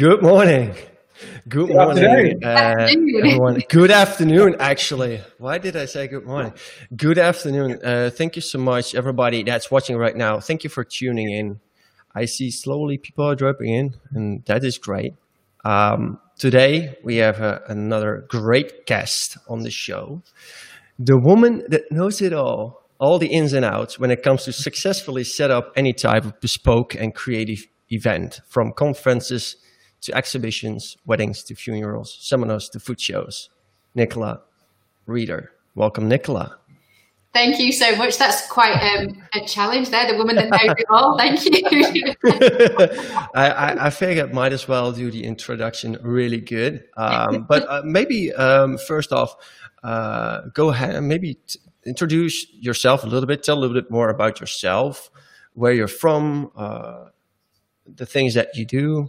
Good morning. Good, good morning, uh, everyone. Good afternoon, actually. Why did I say good morning? Good afternoon. Uh, thank you so much, everybody that's watching right now. Thank you for tuning in. I see slowly people are dropping in, and that is great. Um, today, we have uh, another great guest on the show. The woman that knows it all, all the ins and outs when it comes to successfully set up any type of bespoke and creative event, from conferences to exhibitions, weddings to funerals, seminars to food shows. Nicola Reader. Welcome, Nicola. Thank you so much. That's quite um, a challenge there. The woman that knows it all. Thank you. I, I, I figured might as well do the introduction really good. Um, but uh, maybe um, first off, uh, go ahead and maybe introduce yourself a little bit. Tell a little bit more about yourself, where you're from, uh, the things that you do.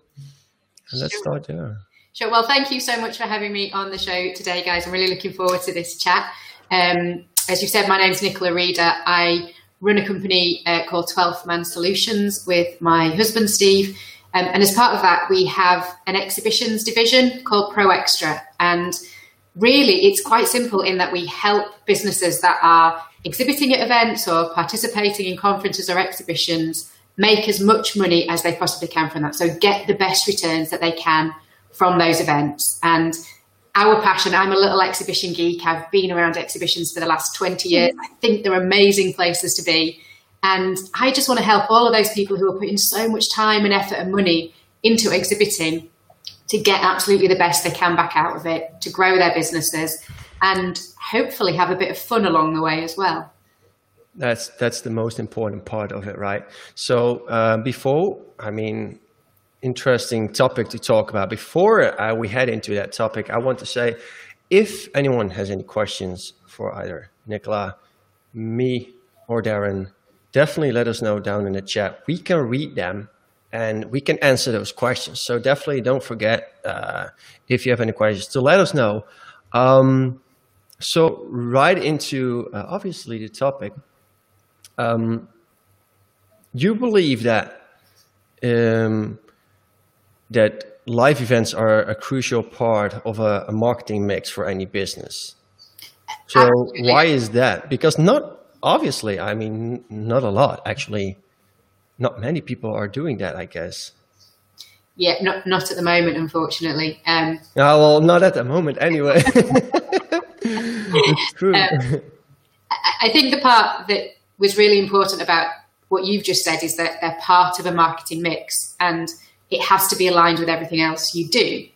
Let's sure. start there. Sure. Well, thank you so much for having me on the show today, guys. I'm really looking forward to this chat. Um, as you said, my name's Nicola Reader. I run a company uh, called 12th Man Solutions with my husband, Steve. Um, and as part of that, we have an exhibitions division called Pro Extra. And really, it's quite simple in that we help businesses that are exhibiting at events or participating in conferences or exhibitions make as much money as they possibly can from that. So get the best returns that they can from those events. And our passion, I'm a little exhibition geek. I've been around exhibitions for the last 20 mm. years. I think they're amazing places to be. And I just want to help all of those people who are putting so much time and effort and money into exhibiting to get absolutely the best they can back out of it, to grow their businesses, and hopefully have a bit of fun along the way as well. That's that's the most important part of it, right? So uh, before, I mean, interesting topic to talk about. Before uh, we head into that topic, I want to say, if anyone has any questions for either Nicola, me, or Darren, definitely let us know down in the chat. We can read them and we can answer those questions. So definitely don't forget uh, if you have any questions to let us know. Um, so right into uh, obviously the topic. Um, you believe that um, that live events are a crucial part of a, a marketing mix for any business. So Absolutely. why is that? Because not obviously, I mean, not a lot actually. Not many people are doing that, I guess. Yeah, not not at the moment, unfortunately. Um, oh, well, not at the moment, anyway. it's true. Um, I think the part that was really important about what you've just said is that they're part of a marketing mix and it has to be aligned with everything else you do.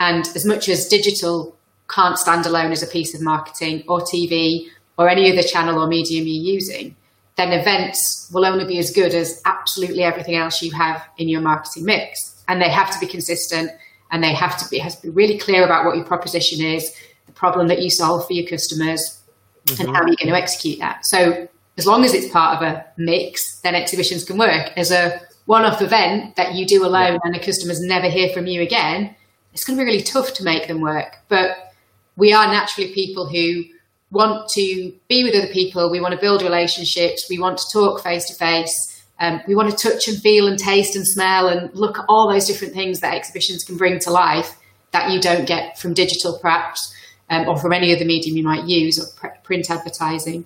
And as much as digital can't stand alone as a piece of marketing or TV or any other channel or medium you're using, then events will only be as good as absolutely everything else you have in your marketing mix. And they have to be consistent and they have to be, has to be really clear about what your proposition is, the problem that you solve for your customers, mm-hmm. and how you're going to execute that. So as long as it's part of a mix, then exhibitions can work. As a one-off event that you do alone yeah. and the customers never hear from you again, it's going to be really tough to make them work. But we are naturally people who want to be with other people. We want to build relationships. We want to talk face to face. We want to touch and feel and taste and smell and look at all those different things that exhibitions can bring to life that you don't get from digital, perhaps, um, or from any other medium you might use or print advertising.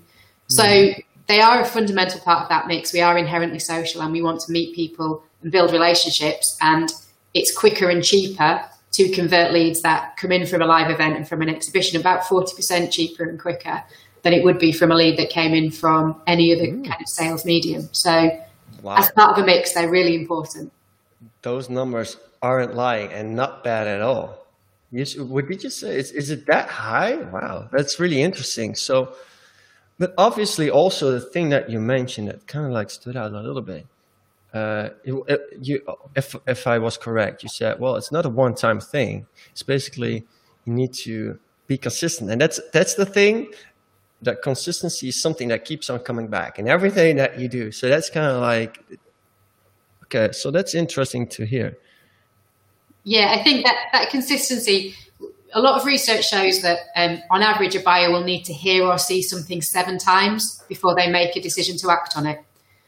So mm they are a fundamental part of that mix. We are inherently social and we want to meet people and build relationships. And it's quicker and cheaper to convert leads that come in from a live event and from an exhibition, about 40% cheaper and quicker than it would be from a lead that came in from any other mm. kind of sales medium. So, wow. as part of a mix, they're really important. Those numbers aren't lying and not bad at all. You, would we just say, is, is it that high? Wow, that's really interesting. So, but obviously, also the thing that you mentioned that kind of like stood out a little bit. Uh, it, it, you, if if I was correct, you said, well, it's not a one-time thing. It's basically you need to be consistent, and that's that's the thing. That consistency is something that keeps on coming back in everything that you do. So that's kind of like, okay, so that's interesting to hear. Yeah, I think that that consistency a lot of research shows that um, on average a buyer will need to hear or see something seven times before they make a decision to act on it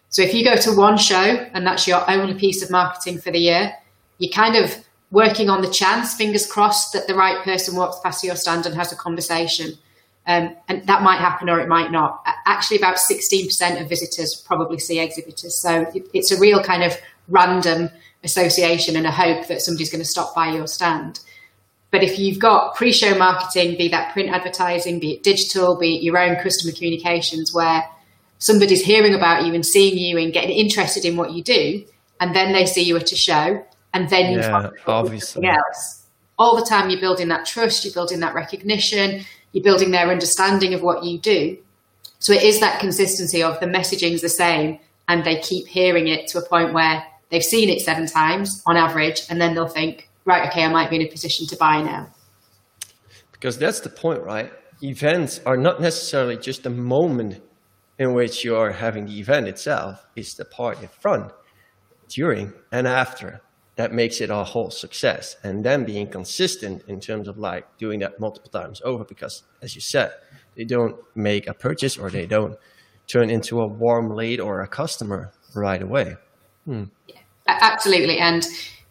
so if you go to one show and that's your only piece of marketing for the year you're kind of working on the chance, fingers crossed, that the right person walks past your stand and has a conversation. Um, and that might happen or it might not. Actually, about 16% of visitors probably see exhibitors. So it's a real kind of random association and a hope that somebody's going to stop by your stand. But if you've got pre show marketing, be that print advertising, be it digital, be it your own customer communications, where somebody's hearing about you and seeing you and getting interested in what you do, and then they see you at a show, and then you yeah, obviously else. All the time you're building that trust, you're building that recognition, you're building their understanding of what you do. So it is that consistency of the messaging's the same, and they keep hearing it to a point where they've seen it seven times on average, and then they'll think, right, okay, I might be in a position to buy now. Because that's the point, right? Events are not necessarily just the moment in which you are having the event itself, it's the part in front, during, and after that makes it a whole success. And then being consistent in terms of like doing that multiple times over, because as you said, they don't make a purchase or they don't turn into a warm lead or a customer right away. Hmm. Yeah, absolutely. And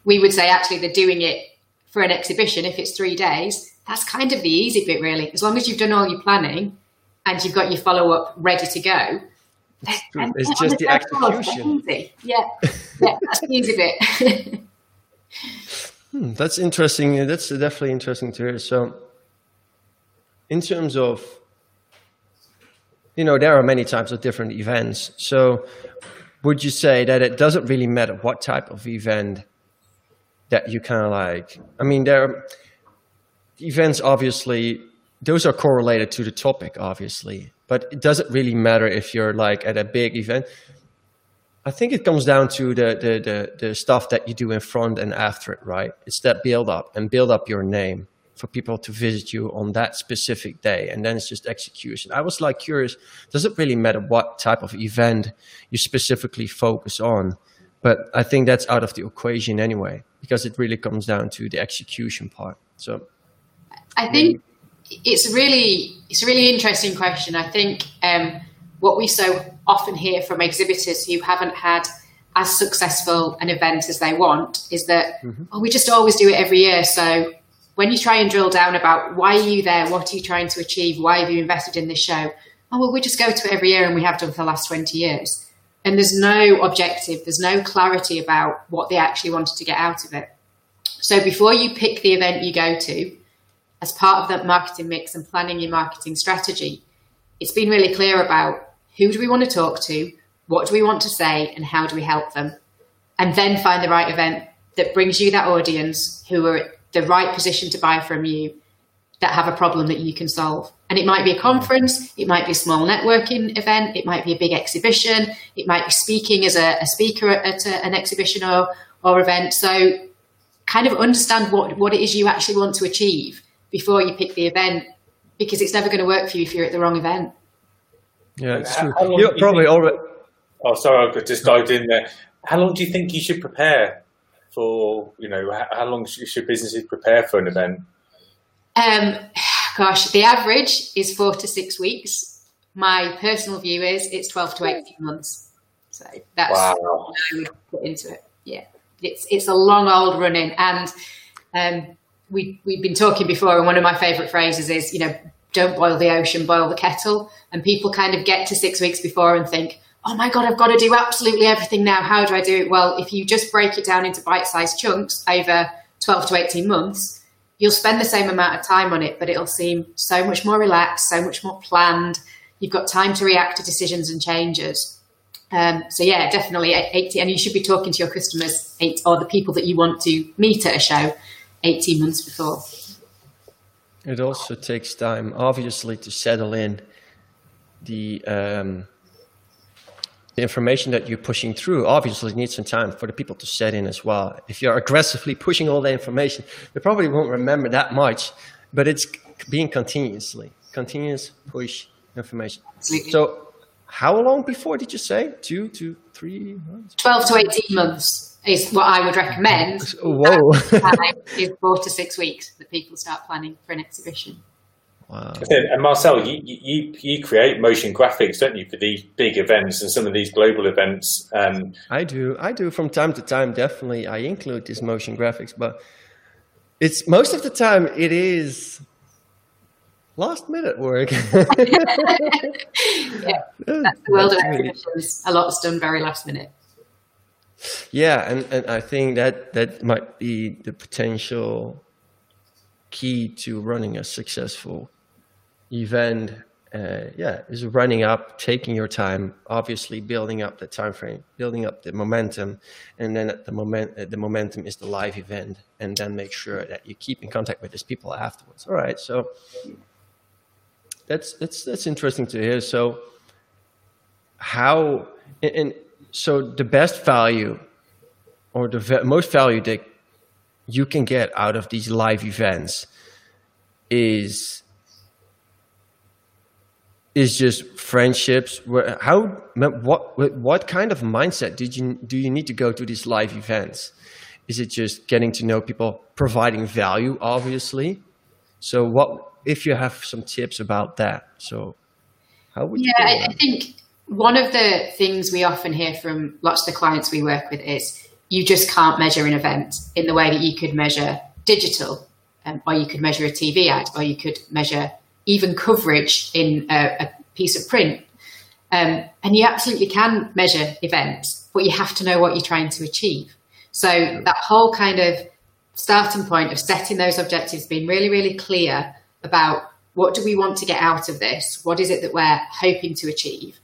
we would say actually they're doing it for an exhibition. If it's three days, that's kind of the easy bit, really. As long as you've done all your planning and you've got your follow up ready to go. It's, it's just the execution. Yeah, yeah, that's the easy bit. hmm, that's interesting. That's definitely interesting to hear. So, in terms of, you know, there are many types of different events. So, would you say that it doesn't really matter what type of event that you kind of like? I mean, there are events obviously those are correlated to the topic, obviously, but it doesn't really matter if you're like at a big event. I think it comes down to the, the, the, the, stuff that you do in front and after it, right? It's that build up and build up your name for people to visit you on that specific day. And then it's just execution. I was like curious, does it really matter what type of event you specifically focus on? But I think that's out of the equation anyway, because it really comes down to the execution part. So I think it's really, it's a really interesting question. I think, um, what we so often hear from exhibitors who haven't had as successful an event as they want is that mm-hmm. oh, we just always do it every year. So when you try and drill down about why are you there, what are you trying to achieve, why have you invested in this show? Oh well, we just go to it every year and we have done for the last twenty years. And there's no objective, there's no clarity about what they actually wanted to get out of it. So before you pick the event you go to, as part of that marketing mix and planning your marketing strategy, it's been really clear about who do we want to talk to? What do we want to say? And how do we help them? And then find the right event that brings you that audience who are the right position to buy from you that have a problem that you can solve. And it might be a mm. conference, it might be a small networking event, it might be a big exhibition, it might be speaking as a, a speaker at a, an exhibition or, or event. So kind of understand what, what it is you actually want to achieve before you pick the event because it's never going to work for you if you're at the wrong event. Yeah, it's true. you probably already. Oh, sorry, I just dived in there. How long do you think you should prepare for? You know, how long should businesses prepare for an event? Um, gosh, the average is four to six weeks. My personal view is it's twelve to eighteen months. So that's wow. what I would put into it. Yeah, it's it's a long old running, and um, we we've been talking before, and one of my favourite phrases is, you know, don't boil the ocean, boil the kettle. And people kind of get to six weeks before and think, oh my God, I've got to do absolutely everything now. How do I do it? Well, if you just break it down into bite sized chunks over 12 to 18 months, you'll spend the same amount of time on it, but it'll seem so much more relaxed, so much more planned. You've got time to react to decisions and changes. Um, so yeah, definitely 80, and you should be talking to your customers eight, or the people that you want to meet at a show 18 months before. It also takes time, obviously, to settle in the um, the information that you're pushing through. Obviously, needs some time for the people to set in as well. If you're aggressively pushing all the information, they probably won't remember that much. But it's being continuously, continuous push information. So, how long before did you say? Two to three months? Twelve to eighteen months is what I would recommend. Whoa. is four to six weeks that people start planning for an exhibition. Wow. And Marcel, you, you you create motion graphics, don't you, for these big events and some of these global events? Um, I do. I do from time to time. Definitely, I include these motion graphics, but it's most of the time it is last minute work. yeah, that's the world of exhibitions. A lot's done very last minute. Yeah, and, and I think that that might be the potential key to running a successful event uh, yeah, is running up, taking your time, obviously building up the time frame, building up the momentum, and then at the moment uh, the momentum is the live event, and then make sure that you keep in contact with these people afterwards. All right, so that's that's that's interesting to hear. So how and, and so the best value or the most value that you can get out of these live events is is just friendships. Where, How what what kind of mindset did you do you need to go to these live events? Is it just getting to know people, providing value, obviously? So what if you have some tips about that? So how would yeah, I, I think one of the things we often hear from lots of the clients we work with is you just can't measure an event in the way that you could measure digital, um, or you could measure a TV ad, or you could measure even coverage in a, a piece of print. Um, and you absolutely can measure events, but you have to know what you're trying to achieve. So that whole kind of starting point of setting those objectives, being really, really clear about what do we want to get out of this? What is it that we're hoping to achieve?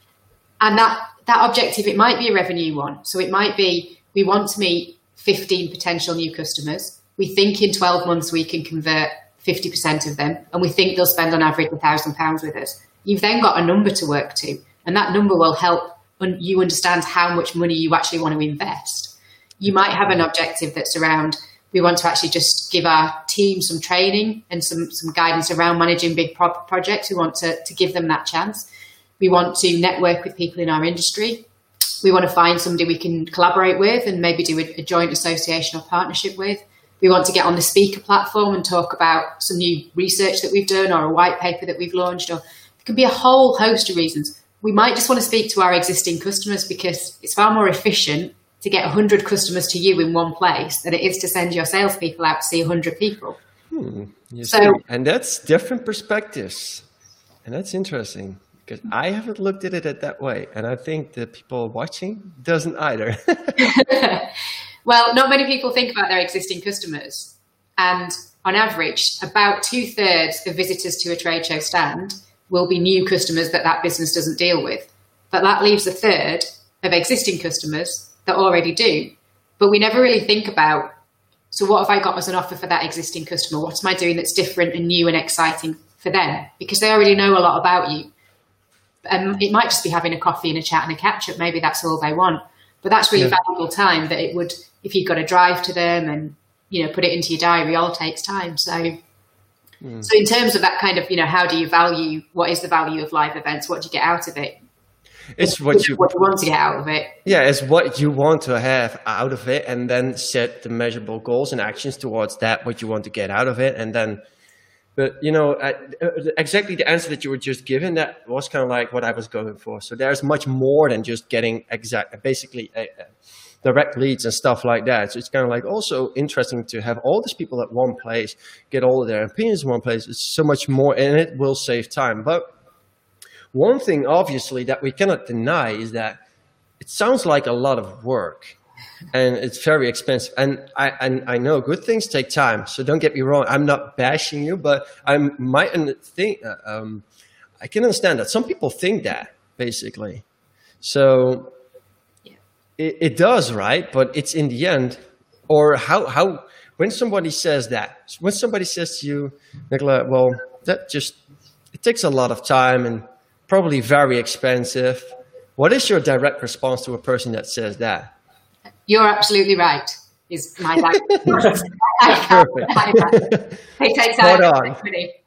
And that, that objective, it might be a revenue one. So it might be we want to meet 15 potential new customers. We think in 12 months we can convert 50% of them, and we think they'll spend on average £1,000 with us. You've then got a number to work to, and that number will help you understand how much money you actually want to invest. You might have an objective that's around we want to actually just give our team some training and some, some guidance around managing big pro- projects. We want to, to give them that chance. We want to network with people in our industry. We want to find somebody we can collaborate with and maybe do a, a joint association or partnership with we want to get on the speaker platform and talk about some new research that we've done or a white paper that we've launched, or it could be a whole host of reasons. We might just want to speak to our existing customers because it's far more efficient to get 100 customers to you in one place than it is to send your salespeople out to see 100 people. Hmm, so, and that's different perspectives. And that's interesting because I haven't looked at it that way. And I think the people watching doesn't either. Well, not many people think about their existing customers. And on average, about two thirds of visitors to a trade show stand will be new customers that that business doesn't deal with. But that leaves a third of existing customers that already do. But we never really think about so, what have I got as an offer for that existing customer? What am I doing that's different and new and exciting for them? Because they already know a lot about you. And um, it might just be having a coffee and a chat and a catch up. Maybe that's all they want. But that's really yeah. valuable time that it would if you've got to drive to them and you know put it into your diary all takes time so mm. so in terms of that kind of you know how do you value what is the value of live events what do you get out of it it's what you, what you want to get out of it yeah it's what you want to have out of it and then set the measurable goals and actions towards that what you want to get out of it and then but you know uh, exactly the answer that you were just given that was kind of like what i was going for so there's much more than just getting exact basically a, direct leads and stuff like that. So it's kind of like also interesting to have all these people at one place, get all of their opinions in one place. It's so much more, and it will save time. But one thing, obviously, that we cannot deny is that it sounds like a lot of work and it's very expensive. And I, and I know good things take time. So don't get me wrong. I'm not bashing you, but I might think, uh, um, I can understand that. Some people think that basically. So it, it does, right? But it's in the end, or how how when somebody says that, when somebody says to you, Nicola, well, that just it takes a lot of time and probably very expensive. What is your direct response to a person that says that? You're absolutely right. Is my Perfect. it takes out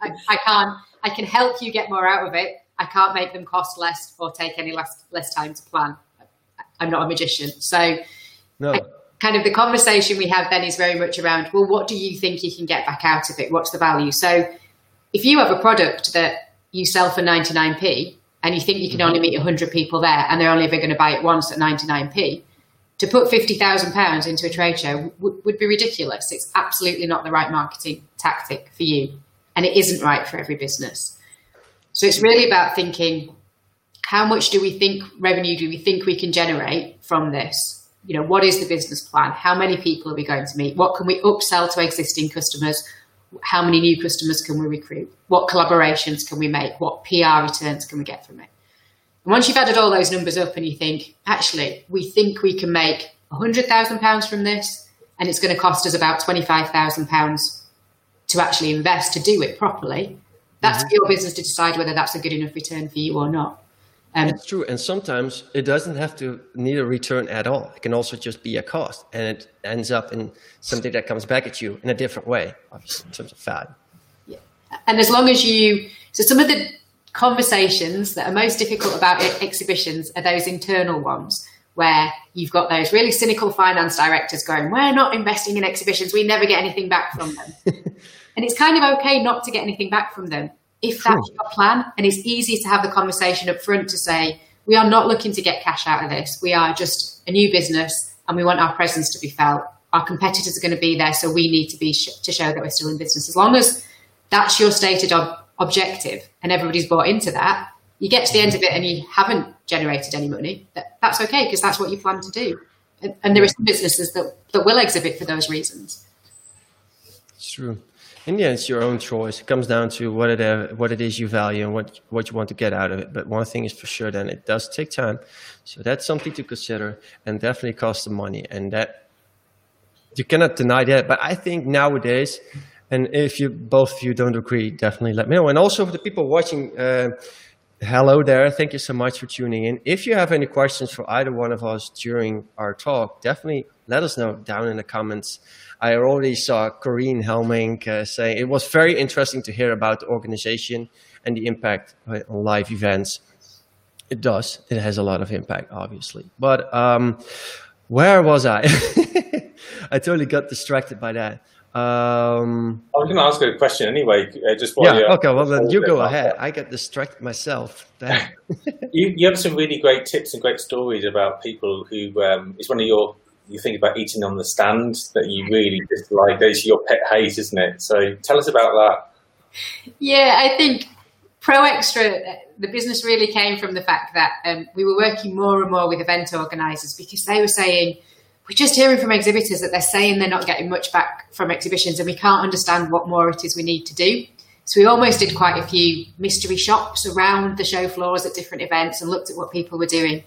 I, I can't. I can help you get more out of it. I can't make them cost less or take any less less time to plan. I'm not a magician. So, no. I, kind of the conversation we have then is very much around, well, what do you think you can get back out of it? What's the value? So, if you have a product that you sell for 99p and you think you can mm-hmm. only meet 100 people there and they're only ever going to buy it once at 99p, to put £50,000 into a trade show w- would be ridiculous. It's absolutely not the right marketing tactic for you. And it isn't right for every business. So it's really about thinking how much do we think revenue do we think we can generate from this? You know, what is the business plan? How many people are we going to meet? What can we upsell to existing customers? How many new customers can we recruit? What collaborations can we make? What PR returns can we get from it? And once you've added all those numbers up and you think, actually, we think we can make £100,000 from this, and it's going to cost us about £25,000 to actually invest to do it properly, that's mm-hmm. your business to decide whether that's a good enough return for you or not. Um, it's true, and sometimes it doesn't have to need a return at all. It can also just be a cost, and it ends up in something that comes back at you in a different way, obviously in terms of fat. Yeah, and as long as you, so some of the conversations that are most difficult about exhibitions are those internal ones where you've got those really cynical finance directors going, We're not investing in exhibitions, we never get anything back from them. and it's kind of okay not to get anything back from them if that's your plan. And it's easy to have the conversation up front to say, We are not looking to get cash out of this. We are just a new business and we want our presence to be felt. Our competitors are going to be there, so we need to be sh- to show that we're still in business. As long as that's your stated ob- objective and everybody's bought into that, you get to the end of it and you haven't generated any money, that, that's okay because that's what you plan to do. And, and there are some businesses that, that will exhibit for those reasons. It's true. In the end, it's your own choice. It comes down to what it what it is you value and what what you want to get out of it. But one thing is for sure, then it does take time. So that's something to consider, and definitely costs some money. And that you cannot deny that. But I think nowadays and if you both of you don't agree, definitely let me know. And also for the people watching, uh, hello there. Thank you so much for tuning in. If you have any questions for either one of us during our talk, definitely let us know down in the comments. I already saw Corrine Helming uh, saying it was very interesting to hear about the organization and the impact on live events. It does. It has a lot of impact, obviously. But um, where was I? I totally got distracted by that. Um, I was going to ask a question anyway. Uh, just yeah. You, okay. Well, then you go ahead. I get distracted myself. you you have some really great tips and great stories about people who um, it's one of your you think about eating on the stand that you really dislike. It's your pet hate, isn't it? So tell us about that. Yeah, I think Pro Extra, the business really came from the fact that um, we were working more and more with event organisers because they were saying we're just hearing from exhibitors that they're saying they're not getting much back from exhibitions and we can't understand what more it is we need to do. So we almost did quite a few mystery shops around the show floors at different events and looked at what people were doing.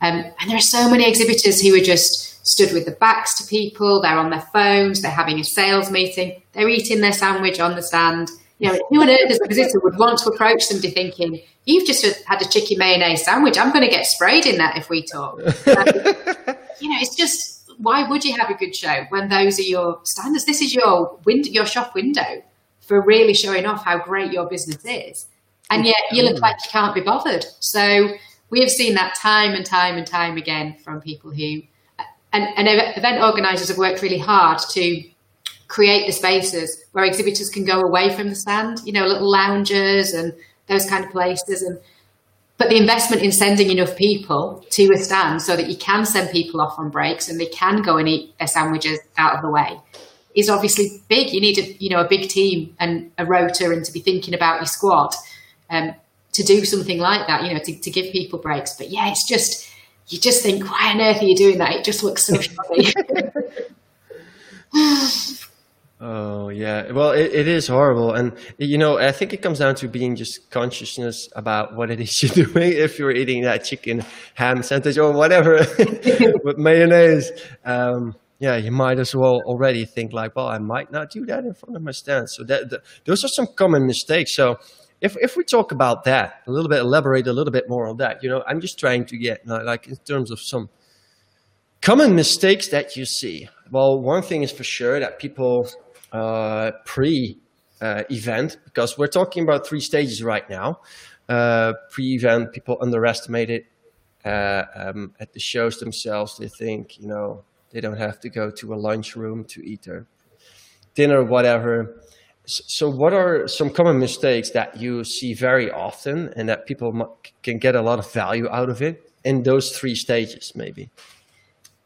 Um, and there are so many exhibitors who are just stood with the backs to people, they're on their phones, they're having a sales meeting, they're eating their sandwich on the stand. You know, who on earth as a visitor would want to approach somebody thinking, you've just had a chicken mayonnaise sandwich, I'm going to get sprayed in that if we talk. Um, you know, it's just why would you have a good show when those are your standards? This is your window, your shop window for really showing off how great your business is. And yet you look like you can't be bothered. So we have seen that time and time and time again from people who, and, and event organisers have worked really hard to create the spaces where exhibitors can go away from the stand, you know, little lounges and those kind of places. And but the investment in sending enough people to a stand so that you can send people off on breaks and they can go and eat their sandwiches out of the way is obviously big. You need a you know a big team and a rota and to be thinking about your squad um, to do something like that. You know, to, to give people breaks. But yeah, it's just you just think, why on earth are you doing that? It just looks so shabby. Oh yeah, well it, it is horrible, and you know I think it comes down to being just consciousness about what it is you're doing. If you're eating that chicken ham sandwich or whatever with mayonnaise, um, yeah, you might as well already think like, well, I might not do that in front of my stand. So that, that those are some common mistakes. So if if we talk about that a little bit, elaborate a little bit more on that. You know, I'm just trying to get like in terms of some common mistakes that you see. Well, one thing is for sure that people uh, pre uh, event because we're talking about three stages right now. Uh, pre event, people underestimate it. Uh, um, at the shows themselves, they think, you know, they don't have to go to a lunchroom to eat their dinner, whatever. So, what are some common mistakes that you see very often and that people can get a lot of value out of it in those three stages, maybe?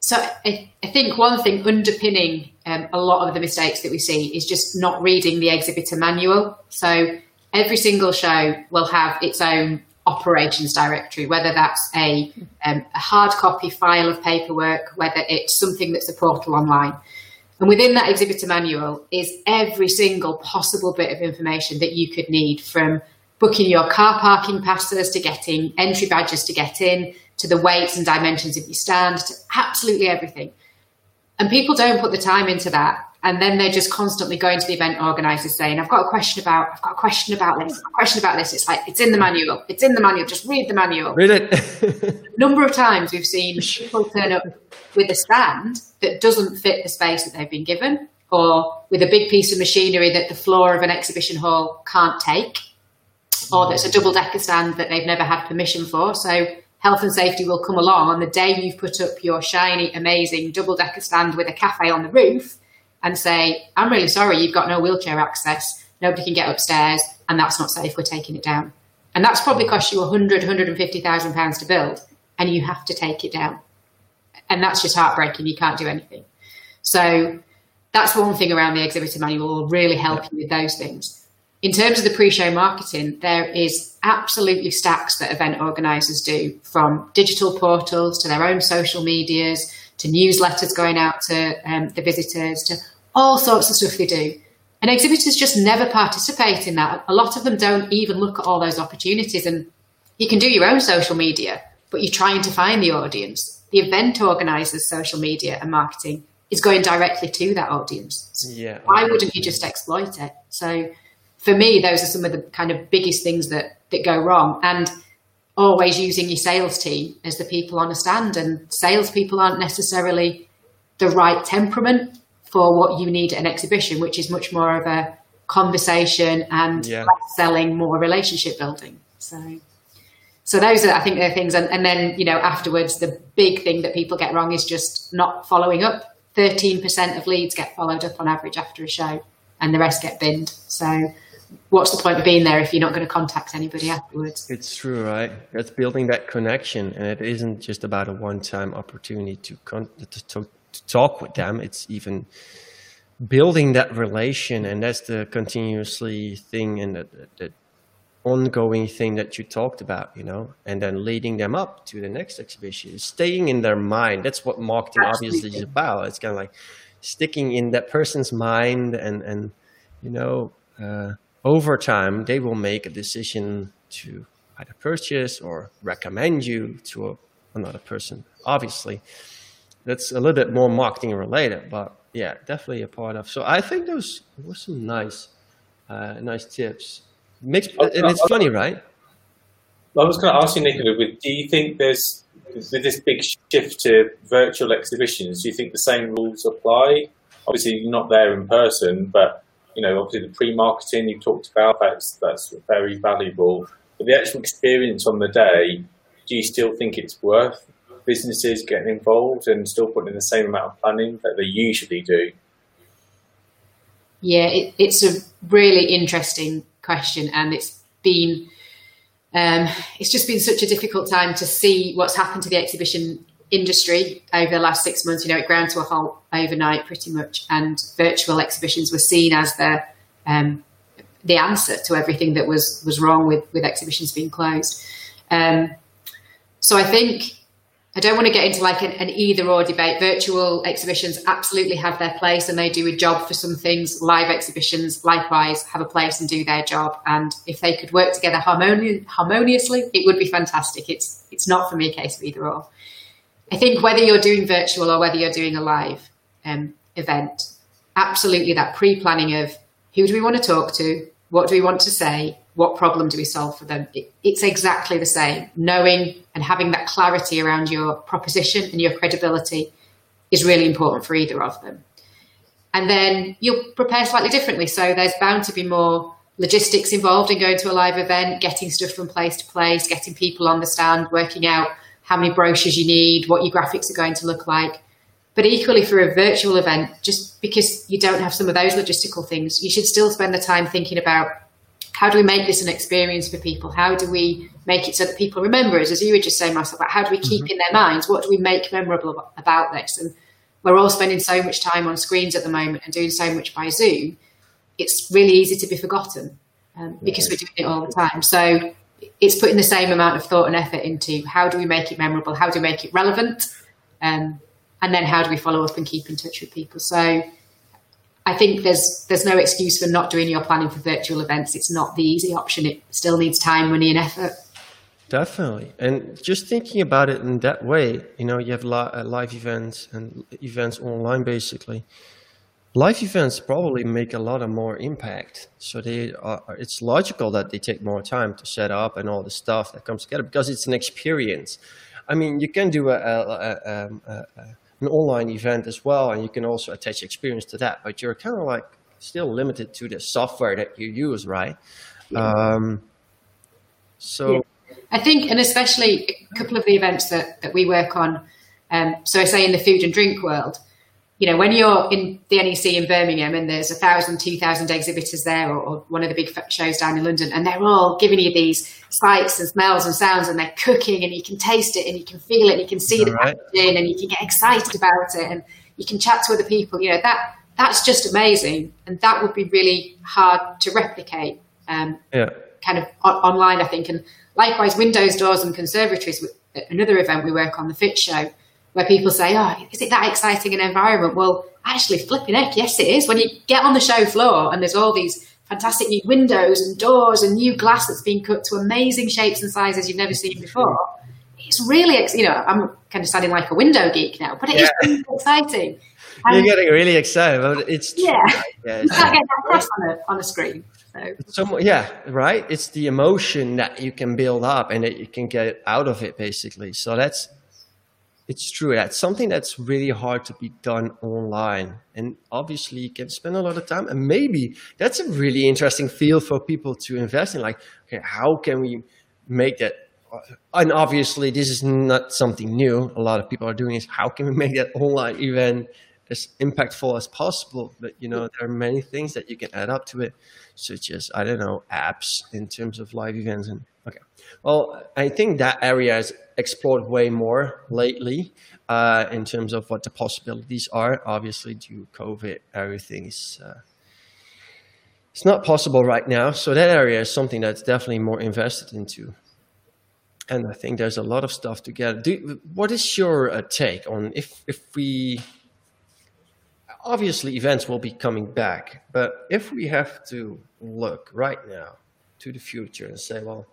So I, I, think one thing underpinning um, a lot of the mistakes that we see is just not reading the exhibitor manual. So every single show will have its own operations directory, whether that's a, um, a hard copy file of paperwork, whether it's something that's a portal online. And within that exhibitor manual is every single possible bit of information that you could need from booking your car parking passes to getting entry badges to get in, to the weights and dimensions of your stand, to absolutely everything. And people don't put the time into that. And then they're just constantly going to the event organizers saying, I've got a question about, I've got a question about this, a question about this. It's like, it's in the manual. It's in the manual. Just read the manual. Read it. number of times we've seen people turn up with a stand that doesn't fit the space that they've been given or with a big piece of machinery that the floor of an exhibition hall can't take or that's a double decker stand that they've never had permission for. So health and safety will come along on the day you've put up your shiny, amazing double decker stand with a cafe on the roof and say, I'm really sorry, you've got no wheelchair access, nobody can get upstairs, and that's not safe, we're taking it down. And that's probably cost you 100, 150,000 pounds to build, and you have to take it down. And that's just heartbreaking, you can't do anything. So that's one thing around the exhibitor manual will really help you with those things in terms of the pre-show marketing, there is absolutely stacks that event organisers do, from digital portals to their own social medias to newsletters going out to um, the visitors to all sorts of stuff they do. And exhibitors just never participate in that. A lot of them don't even look at all those opportunities. And you can do your own social media, but you're trying to find the audience. The event organiser's social media and marketing is going directly to that audience. Yeah. Why wouldn't you just exploit it? So for me, those are some of the kind of biggest things that that go wrong. And always using your sales team as the people on a stand, and salespeople aren't necessarily the right temperament for what you need at an exhibition, which is much more of a conversation and yeah. selling, more relationship building. So. So those are, I think, the things. And, and then, you know, afterwards, the big thing that people get wrong is just not following up. 13% of leads get followed up on average after a show and the rest get binned. So what's the point of being there if you're not going to contact anybody afterwards? It's true, right? It's building that connection, and it isn't just about a one-time opportunity to, con- to, to, to talk with them. It's even building that relation, and that's the continuously thing and the, the, ongoing thing that you talked about, you know, and then leading them up to the next exhibition, staying in their mind. That's what marketing Absolutely. obviously is about. It's kind of like sticking in that person's mind and and you know. Uh, over time, they will make a decision to either purchase or recommend you to a, another person. Obviously, that's a little bit more marketing related, but yeah, definitely a part of. So I think those were some nice, uh, nice tips. Makes and it's funny, right? I was going to ask you, Nicola, do you think there's with this big shift to virtual exhibitions? Do you think the same rules apply? Obviously, you're not there in person, but you know, obviously the pre-marketing you talked about, that's, that's very valuable. But the actual experience on the day, do you still think it's worth businesses getting involved and still putting in the same amount of planning that they usually do? Yeah, it, it's a really interesting question, and it's been um, it's just been such a difficult time to see what's happened to the exhibition industry over the last six months, you know, it ground to a halt overnight pretty much, and virtual exhibitions were seen as the um, the answer to everything that was was wrong with with exhibitions being closed. Um, so I think I don't want to get into like an, an, either or debate. Virtual exhibitions absolutely have their place and they do a job for some things. Live exhibitions likewise have a place and do their job. And if they could work together harmoni- harmoniously, it would be fantastic. It's it's not for me a case of either or. I think whether you're doing virtual or whether you're doing a live um, event, absolutely that pre planning of who do we want to talk to, what do we want to say, what problem do we solve for them? It, it's exactly the same. Knowing and having that clarity around your proposition and your credibility is really important for either of them. And then you'll prepare slightly differently. So there's bound to be more logistics involved in going to a live event, getting stuff from place to place, getting people on the stand, working out how many brochures you need, what your graphics are going to look like. But equally for a virtual event, just because you don't have some of those logistical things, you should still spend the time thinking about how do we make this an experience for people? How do we make it so that people remember us, as you were just saying, Marcel, about how do we keep mm-hmm. in their minds? What do we make memorable about this? And we're all spending so much time on screens at the moment and doing so much by Zoom. It's really easy to be forgotten um, because we're doing it all the time. So it's putting the same amount of thought and effort into how do we make it memorable, how do we make it relevant, um, and then how do we follow up and keep in touch with people. So I think there's there's no excuse for not doing your planning for virtual events. It's not the easy option. It still needs time, money, and effort. Definitely, and just thinking about it in that way, you know, you have uh, live events and events online, basically. Live events probably make a lot of more impact, so they are, it's logical that they take more time to set up and all the stuff that comes together because it's an experience. I mean, you can do a, a, a, a an online event as well, and you can also attach experience to that. But you're kind of like still limited to the software that you use, right? Yeah. Um, so, yeah. I think, and especially a couple of the events that that we work on. Um, so, I say in the food and drink world, you know, when you're in the NEC in Birmingham and there's a thousand, two thousand exhibitors there, or, or, one of the big shows down in London, and they're all giving you these sights and smells and sounds, and they're cooking, and you can taste it, and you can feel it, and you can see the right. packaging, and you can get excited about it, and you can chat to other people. You know, that that's just amazing, and that would be really hard to replicate. Um, yeah. Kind of online, I think, and likewise, windows, doors, and conservatories. Another event we work on, the Fit Show where people say, "Oh, is it that exciting an environment?" Well, actually, flipping heck, yes, it is. When you get on the show floor and there's all these fantastic new windows and doors and new glass that's been cut to amazing shapes and sizes you've never seen before. It's really, you know, I'm kind of sounding like a window geek now, but it yeah. is really exciting. And You're um, getting really excited, but it's yeah, yeah you can't get that across on a on a screen. So. so yeah, right. It's the emotion that you can build up and that you can get out of it, basically. So that's it's true. That's something that's really hard to be done online. And obviously, you can spend a lot of time. And maybe that's a really interesting field for people to invest in. Like, okay, how can we make that? And obviously, this is not something new. A lot of people are doing is how can we make that online event as impactful as possible? But you know, there are many things that you can add up to it, such as I don't know, apps in terms of live events and Okay. Well, I think that area is explored way more lately uh, in terms of what the possibilities are. Obviously, due to COVID, everything is uh, it's not possible right now. So that area is something that's definitely more invested into. And I think there's a lot of stuff to get. Do, what is your uh, take on if if we obviously events will be coming back, but if we have to look right now to the future and say, well,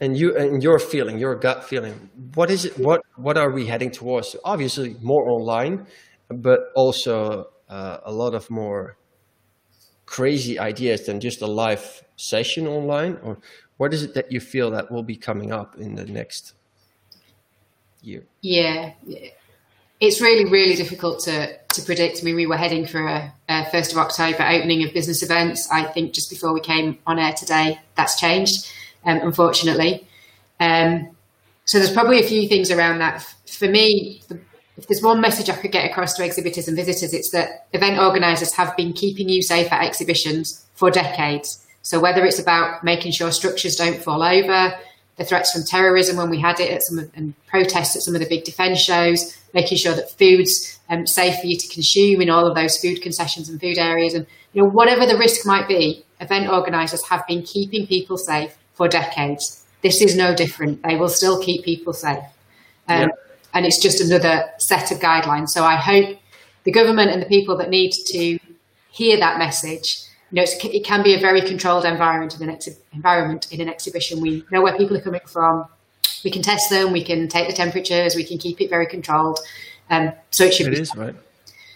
and you and your feeling, your gut feeling, what is it? What what are we heading towards? Obviously, more online, but also uh, a lot of more crazy ideas than just a live session online. Or what is it that you feel that will be coming up in the next year? Yeah, it's really really difficult to to predict. I mean, we were heading for a, a first of October opening of business events. I think just before we came on air today, that's changed um, unfortunately. Um, so there's probably a few things around that. For me, if there's one message I could get across to exhibitors and visitors, it's that event organisers have been keeping you safe at exhibitions for decades. So whether it's about making sure structures don't fall over, the threats from terrorism when we had it at some of, and protests at some of the big defence shows, making sure that food's um, safe for you to consume in all of those food concessions and food areas, and you know whatever the risk might be, event organisers have been keeping people safe for decades. This is no different. They will still keep people safe. Um, yeah. And it's just another set of guidelines. So I hope the government and the people that need to hear that message, you know, it can be a very controlled environment in an ex- environment in an exhibition. We know where people are coming from. We can test them. We can take the temperatures. We can keep it very controlled. Um, so it should it be. Is, right.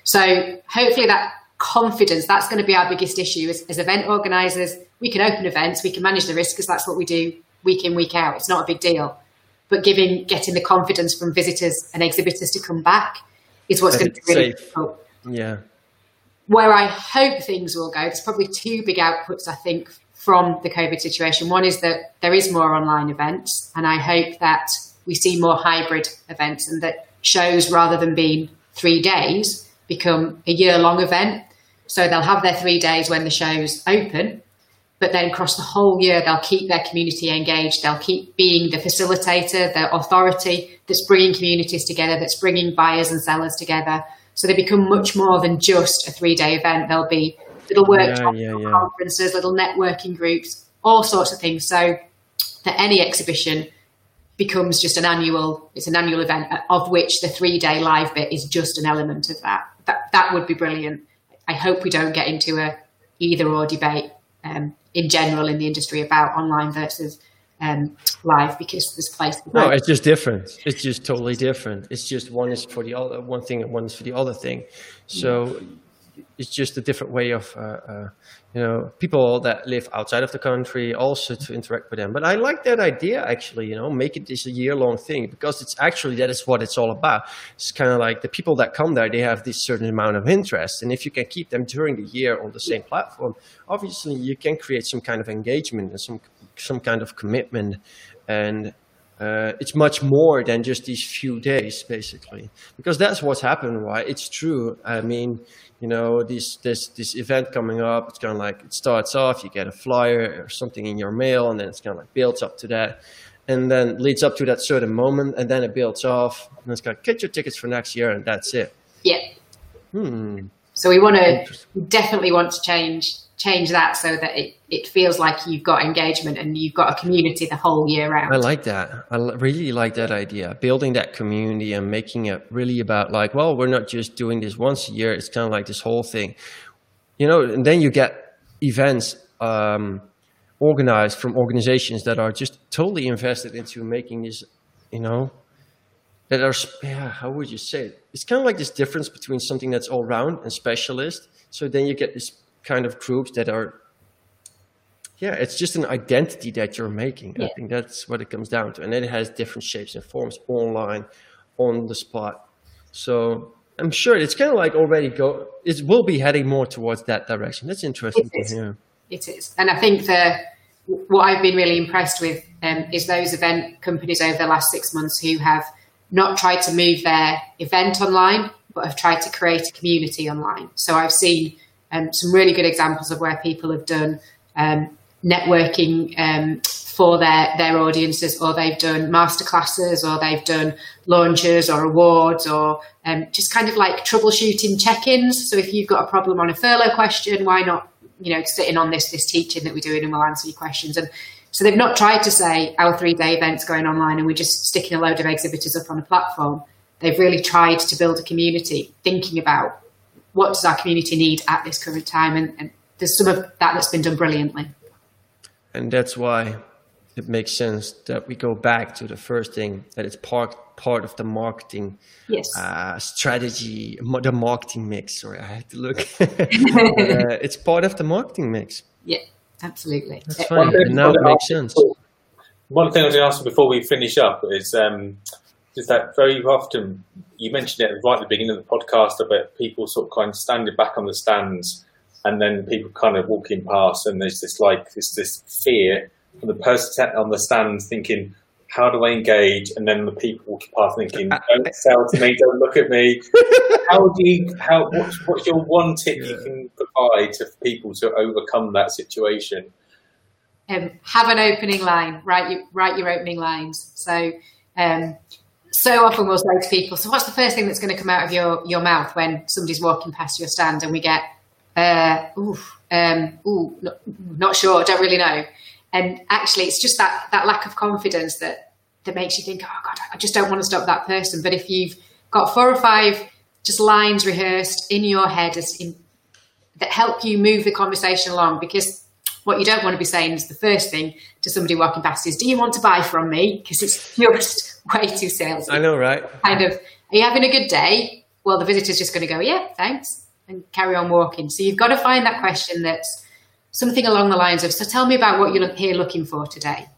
So hopefully that confidence, that's going to be our biggest issue as, as event organisers. We can open events, we can manage the risk because that's what we do week in, week out. It's not a big deal. But giving, getting the confidence from visitors and exhibitors to come back is what's going to be really difficult. Yeah. Where I hope things will go, there's probably two big outputs, I think, from the COVID situation. One is that there is more online events, and I hope that we see more hybrid events and that shows, rather than being three days, become a year long event so they'll have their three days when the show's open, but then across the whole year, they'll keep their community engaged. They'll keep being the facilitator, the authority that's bringing communities together, that's bringing buyers and sellers together. So they become much more than just a three day event. There'll be little workshops, yeah, yeah, yeah. conferences, little networking groups, all sorts of things. So that any exhibition becomes just an annual, it's an annual event of which the three day live bit is just an element of that. That, that would be brilliant. I hope we don't get into a either or debate um, in general in the industry about online versus um, live because this place. No, it's just different. It's just totally different. It's just one is for the other one thing and one is for the other thing. So it's just a different way of uh, uh, you know people that live outside of the country also to interact with them but i like that idea actually you know make it this a year long thing because it's actually that is what it's all about it's kind of like the people that come there they have this certain amount of interest and if you can keep them during the year on the same platform obviously you can create some kind of engagement and some some kind of commitment and uh, it's much more than just these few days, basically, because that's what's happened, right? It's true. I mean, you know, this this this event coming up, it's kind of like it starts off, you get a flyer or something in your mail, and then it's kind of like builds up to that, and then leads up to that certain moment, and then it builds off, and it's kind of get your tickets for next year, and that's it. Yeah. Hmm. So we want to definitely want to change change that so that it, it feels like you've got engagement and you've got a community the whole year round. I like that. I really like that idea. Building that community and making it really about like, well, we're not just doing this once a year. It's kind of like this whole thing, you know. And then you get events um, organized from organizations that are just totally invested into making this, you know, that are yeah. How would you say it? It's kind of like this difference between something that's all round and specialist. So then you get this kind of groups that are yeah it's just an identity that you're making. Yeah. i think that's what it comes down to. And it has different shapes and forms online on the spot. So i'm sure it's kind of like already go it will be heading more towards that direction. That's interesting it is. it is. And i think the what i've been really impressed with um, is those event companies over the last six months who have not tried to move their event online but have tried to create a community online. So i've seen um, some really good examples of where people have done um, networking um, for their their audiences, or they've done masterclasses, or they've done launches or awards, or um, just kind of like troubleshooting check-ins. So if you've got a problem on a furlough question, why not you know sit in on this this teaching that we're doing, and we'll answer your questions. And so they've not tried to say our three day event's going online, and we're just sticking a load of exhibitors up on a platform. They've really tried to build a community, thinking about what does our community need at this current time? And, and there's some of that that's been done brilliantly. And that's why it makes sense that we go back to the first thing that it's part part of the marketing yes. uh, strategy, the marketing mix. Sorry, I had to look. uh, it's part of the marketing mix. Yeah, absolutely. That's fine. And now it makes sense. One thing I was going to ask before we finish up is um, is that very often you mentioned it right at the beginning of the podcast about people sort of kind of standing back on the stands and then people kind of walking past and there's this like this this fear from the person on the stand thinking how do I engage? And then the people walking past thinking, don't sell to me, don't look at me. how do you, how, what's, what's your one tip you can provide to people to overcome that situation? Um, have an opening line, write your, write your opening lines. So um, so often we'll say to people, so what's the first thing that's going to come out of your, your mouth when somebody's walking past your stand? And we get, uh, ooh, um, ooh, not, not sure, don't really know. And actually, it's just that, that lack of confidence that, that makes you think, oh God, I just don't want to stop that person. But if you've got four or five just lines rehearsed in your head as in, that help you move the conversation along, because what you don't want to be saying is the first thing to somebody walking past is, do you want to buy from me? Because it's just way too salesy. I know, right? Kind of, are you having a good day? Well, the visitor's just going to go, yeah, thanks, and carry on walking. So you've got to find that question that's something along the lines of, so tell me about what you're here looking for today.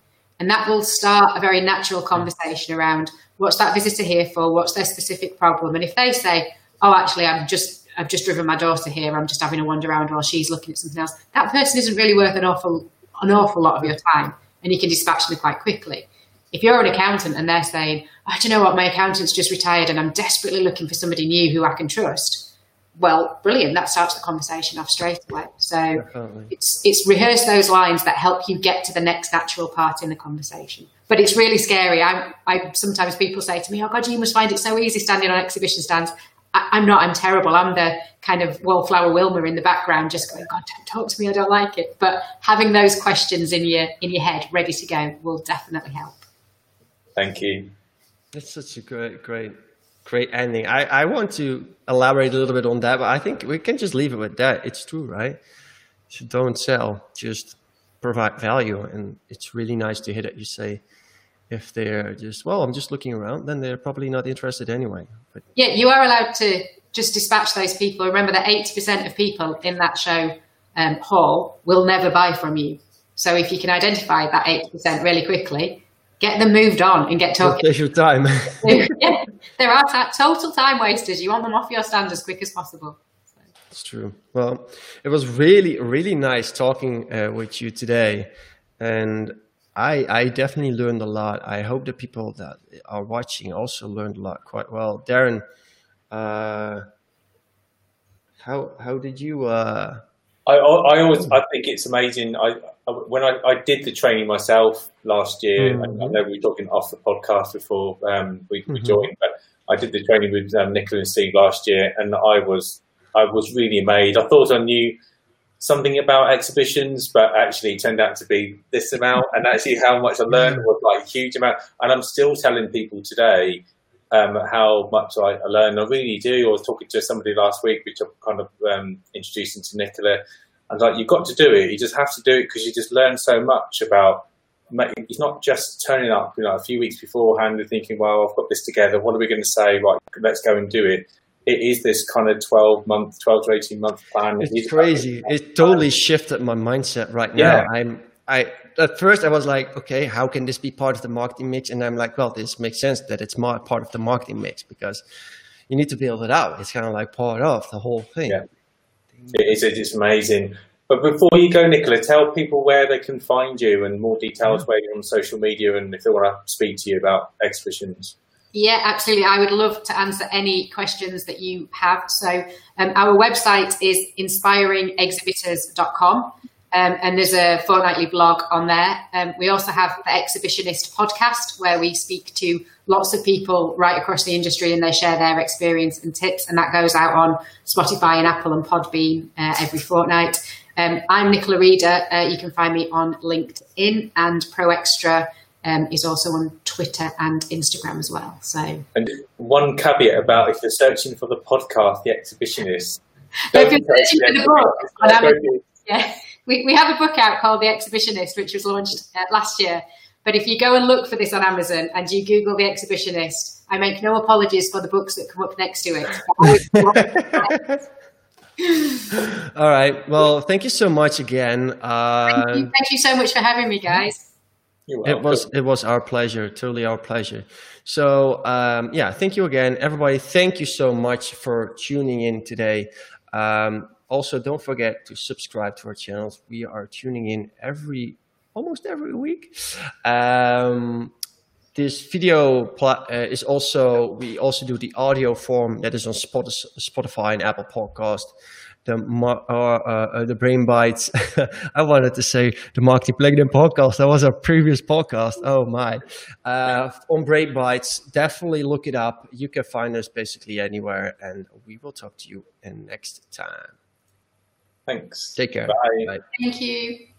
And that will start a very natural conversation around what's that visitor here for? What's their specific problem? And if they say, oh, actually, I'm just I've just driven my daughter here. I'm just having a wander around while she's looking at something else. That person isn't really worth an awful an awful lot of your time, and you can dispatch them quite quickly if you're an accountant and they're saying, oh, do you know what, my accountant's just retired and I'm desperately looking for somebody new who I can trust, well, brilliant. That starts the conversation off straight away. So Definitely. it's it's rehearse those lines that help you get to the next natural part in the conversation. But it's really scary. I I sometimes people say to me, "Oh God, you must find it so easy standing on exhibition stands." I, am not. I'm terrible. I'm the kind of wallflower Wilma in the background, just going, "God, don't talk to me. I don't like it." But having those questions in your in your head, ready to go, will definitely help. Thank you. That's such a great, great great ending. I, I want to elaborate a little bit on that, but I think we can just leave it with that. It's true, right? So don't sell, just provide value. And it's really nice to hear that you say, if they're just, well, I'm just looking around, then they're probably not interested anyway. But yeah, you are allowed to just dispatch those people. Remember that 80% of people in that show um, hall will never buy from you. So if you can identify that 80% really quickly, get them moved on and get talking. Take time. yeah, there are t- total time wasters. You want them off your stand as quick as possible. It's true. Well, it was really, really nice talking uh, with you today, and I, I definitely learned a lot. I hope the people that are watching also learned a lot quite well. Darren, uh, how how did you? Uh... I I always I think it's amazing. I when I, I did the training myself last year, mm-hmm. I know we were talking off the podcast before um, we, mm-hmm. we, joined, but I did the training with um, Nicola and Steve last year, and I was I was really amazed. I thought I knew something about exhibitions, but actually turned out to be this amount, and actually how much I learned was like a huge amount. And I'm still telling people today um, how much I, I learned. I really do. I was talking to somebody last week, which I'm kind of um, introducing to Nicola and like you've got to do it. You just have to do it because you just learn so much about. Making it's not just turning up, you know, a few weeks beforehand and thinking, "Well, I've got this together. What are we going to say? Right, let's go and do it." It is this kind of twelve month, twelve to eighteen month plan. It's crazy. It totally shifted my mindset right now. Yeah. I'm. I at first I was like, okay, how can this be part of the marketing mix? And I'm like, well, this makes sense that it's part of the marketing mix because you need to build it out. It's kind of like part of the whole thing. Yeah. It is. It's amazing. But before you go, Nicola, tell people where they can find you and more details mm-hmm. where you're on social media and if they want to speak to you about exhibitions. Yeah, absolutely. I would love to answer any questions that you have. So, um, our website is inspiringexhibitors.com. Um, and there's a fortnightly blog on there. Um, we also have the Exhibitionist podcast, where we speak to lots of people right across the industry and they share their experience and tips. And that goes out on Spotify and Apple and Podbean uh, every fortnight. Um, I'm Nicola Reader. Uh, you can find me on LinkedIn and Pro Extra. Um, is also on Twitter and Instagram as well. So, and one caveat about if you're searching for the podcast, The Exhibitionist, if you're searching for the book on Amazon, yeah, we, we have a book out called The Exhibitionist, which was launched uh, last year. But if you go and look for this on Amazon and you Google The Exhibitionist, I make no apologies for the books that come up next to it. All right. Well, thank you so much again. Uh, thank, you. thank you so much for having me, guys. It was it was our pleasure, totally our pleasure. So um, yeah, thank you again, everybody. Thank you so much for tuning in today. Um, also, don't forget to subscribe to our channels. We are tuning in every almost every week. Um, this video uh, is also we also do the audio form that is on Spotify and Apple Podcast. The uh, uh, the Brain Bites. I wanted to say the Marketing Platinum podcast. That was our previous podcast. Oh my! Uh, on Brain Bites, definitely look it up. You can find us basically anywhere, and we will talk to you in next time. Thanks. Take care. Bye. Bye. Thank you.